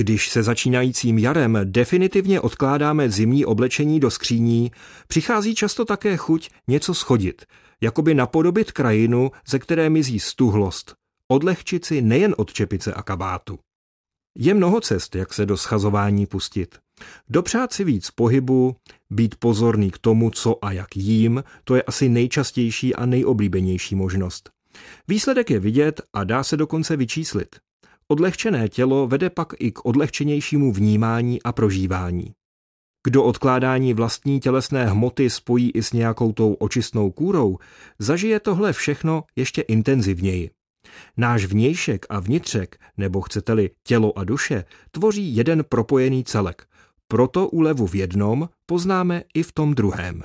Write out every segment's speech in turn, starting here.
Když se začínajícím jarem definitivně odkládáme zimní oblečení do skříní, přichází často také chuť něco schodit, jakoby napodobit krajinu, ze které mizí stuhlost, odlehčit si nejen od čepice a kabátu. Je mnoho cest, jak se do schazování pustit. Dopřát si víc pohybu, být pozorný k tomu, co a jak jím, to je asi nejčastější a nejoblíbenější možnost. Výsledek je vidět a dá se dokonce vyčíslit. Odlehčené tělo vede pak i k odlehčenějšímu vnímání a prožívání. Kdo odkládání vlastní tělesné hmoty spojí i s nějakou tou očistnou kůrou, zažije tohle všechno ještě intenzivněji. Náš vnějšek a vnitřek, nebo chcete-li tělo a duše, tvoří jeden propojený celek. Proto úlevu v jednom poznáme i v tom druhém.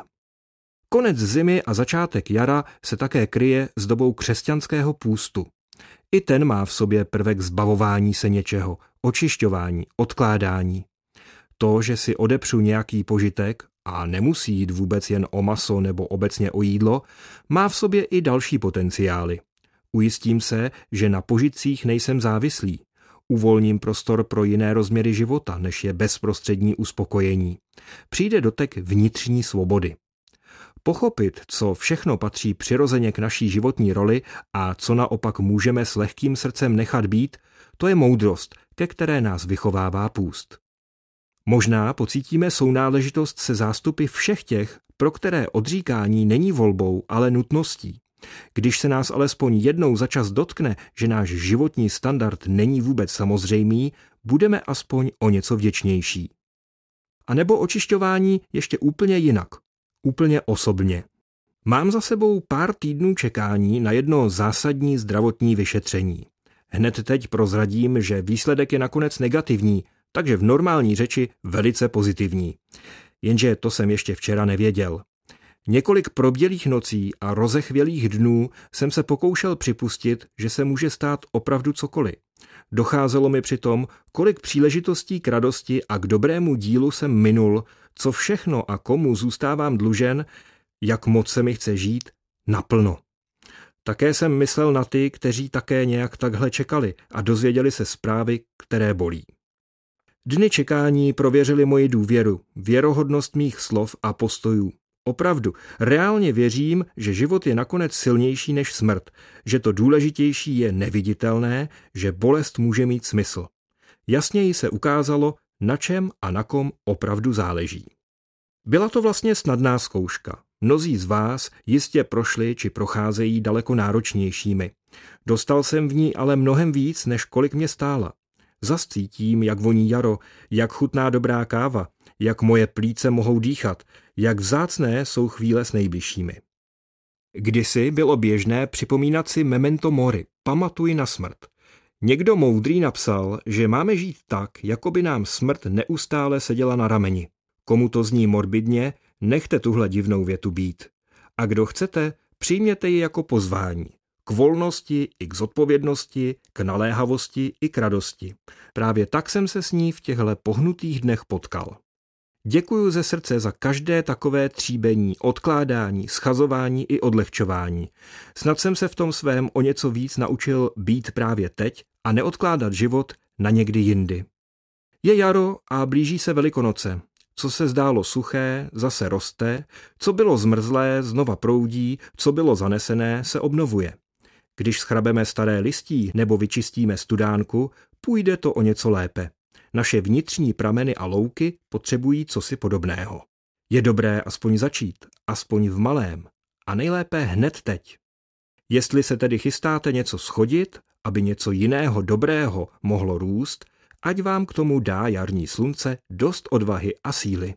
Konec zimy a začátek jara se také kryje s dobou křesťanského půstu. I ten má v sobě prvek zbavování se něčeho, očišťování, odkládání. To, že si odepřu nějaký požitek, a nemusí jít vůbec jen o maso nebo obecně o jídlo, má v sobě i další potenciály. Ujistím se, že na požitcích nejsem závislý. Uvolním prostor pro jiné rozměry života, než je bezprostřední uspokojení. Přijde dotek vnitřní svobody. Pochopit, co všechno patří přirozeně k naší životní roli a co naopak můžeme s lehkým srdcem nechat být, to je moudrost, ke které nás vychovává půst. Možná pocítíme sounáležitost se zástupy všech těch, pro které odříkání není volbou, ale nutností. Když se nás alespoň jednou za čas dotkne, že náš životní standard není vůbec samozřejmý, budeme aspoň o něco vděčnější. A nebo očišťování ještě úplně jinak, úplně osobně. Mám za sebou pár týdnů čekání na jedno zásadní zdravotní vyšetření. Hned teď prozradím, že výsledek je nakonec negativní, takže v normální řeči velice pozitivní. Jenže to jsem ještě včera nevěděl. Několik probělých nocí a rozechvělých dnů jsem se pokoušel připustit, že se může stát opravdu cokoliv. Docházelo mi přitom, kolik příležitostí k radosti a k dobrému dílu jsem minul, co všechno a komu zůstávám dlužen, jak moc se mi chce žít, naplno. Také jsem myslel na ty, kteří také nějak takhle čekali a dozvěděli se zprávy, které bolí. Dny čekání prověřili moji důvěru, věrohodnost mých slov a postojů. Opravdu, reálně věřím, že život je nakonec silnější než smrt, že to důležitější je neviditelné, že bolest může mít smysl. Jasněji se ukázalo, na čem a na kom opravdu záleží. Byla to vlastně snadná zkouška. Mnozí z vás jistě prošli či procházejí daleko náročnějšími. Dostal jsem v ní ale mnohem víc, než kolik mě stála. Zas cítím, jak voní jaro, jak chutná dobrá káva, jak moje plíce mohou dýchat, jak vzácné jsou chvíle s nejbližšími. Kdysi bylo běžné připomínat si memento mori, pamatuj na smrt. Někdo moudrý napsal, že máme žít tak, jako by nám smrt neustále seděla na rameni. Komu to zní morbidně, nechte tuhle divnou větu být. A kdo chcete, přijměte ji jako pozvání. K volnosti i k zodpovědnosti, k naléhavosti i k radosti. Právě tak jsem se s ní v těchto pohnutých dnech potkal. Děkuji ze srdce za každé takové tříbení, odkládání, schazování i odlehčování. Snad jsem se v tom svém o něco víc naučil být právě teď a neodkládat život na někdy jindy. Je jaro a blíží se Velikonoce. Co se zdálo suché, zase roste, co bylo zmrzlé, znova proudí, co bylo zanesené, se obnovuje. Když schrabeme staré listí nebo vyčistíme studánku, půjde to o něco lépe. Naše vnitřní prameny a louky potřebují cosi podobného. Je dobré aspoň začít, aspoň v malém, a nejlépe hned teď. Jestli se tedy chystáte něco schodit, aby něco jiného dobrého mohlo růst, ať vám k tomu dá jarní slunce dost odvahy a síly.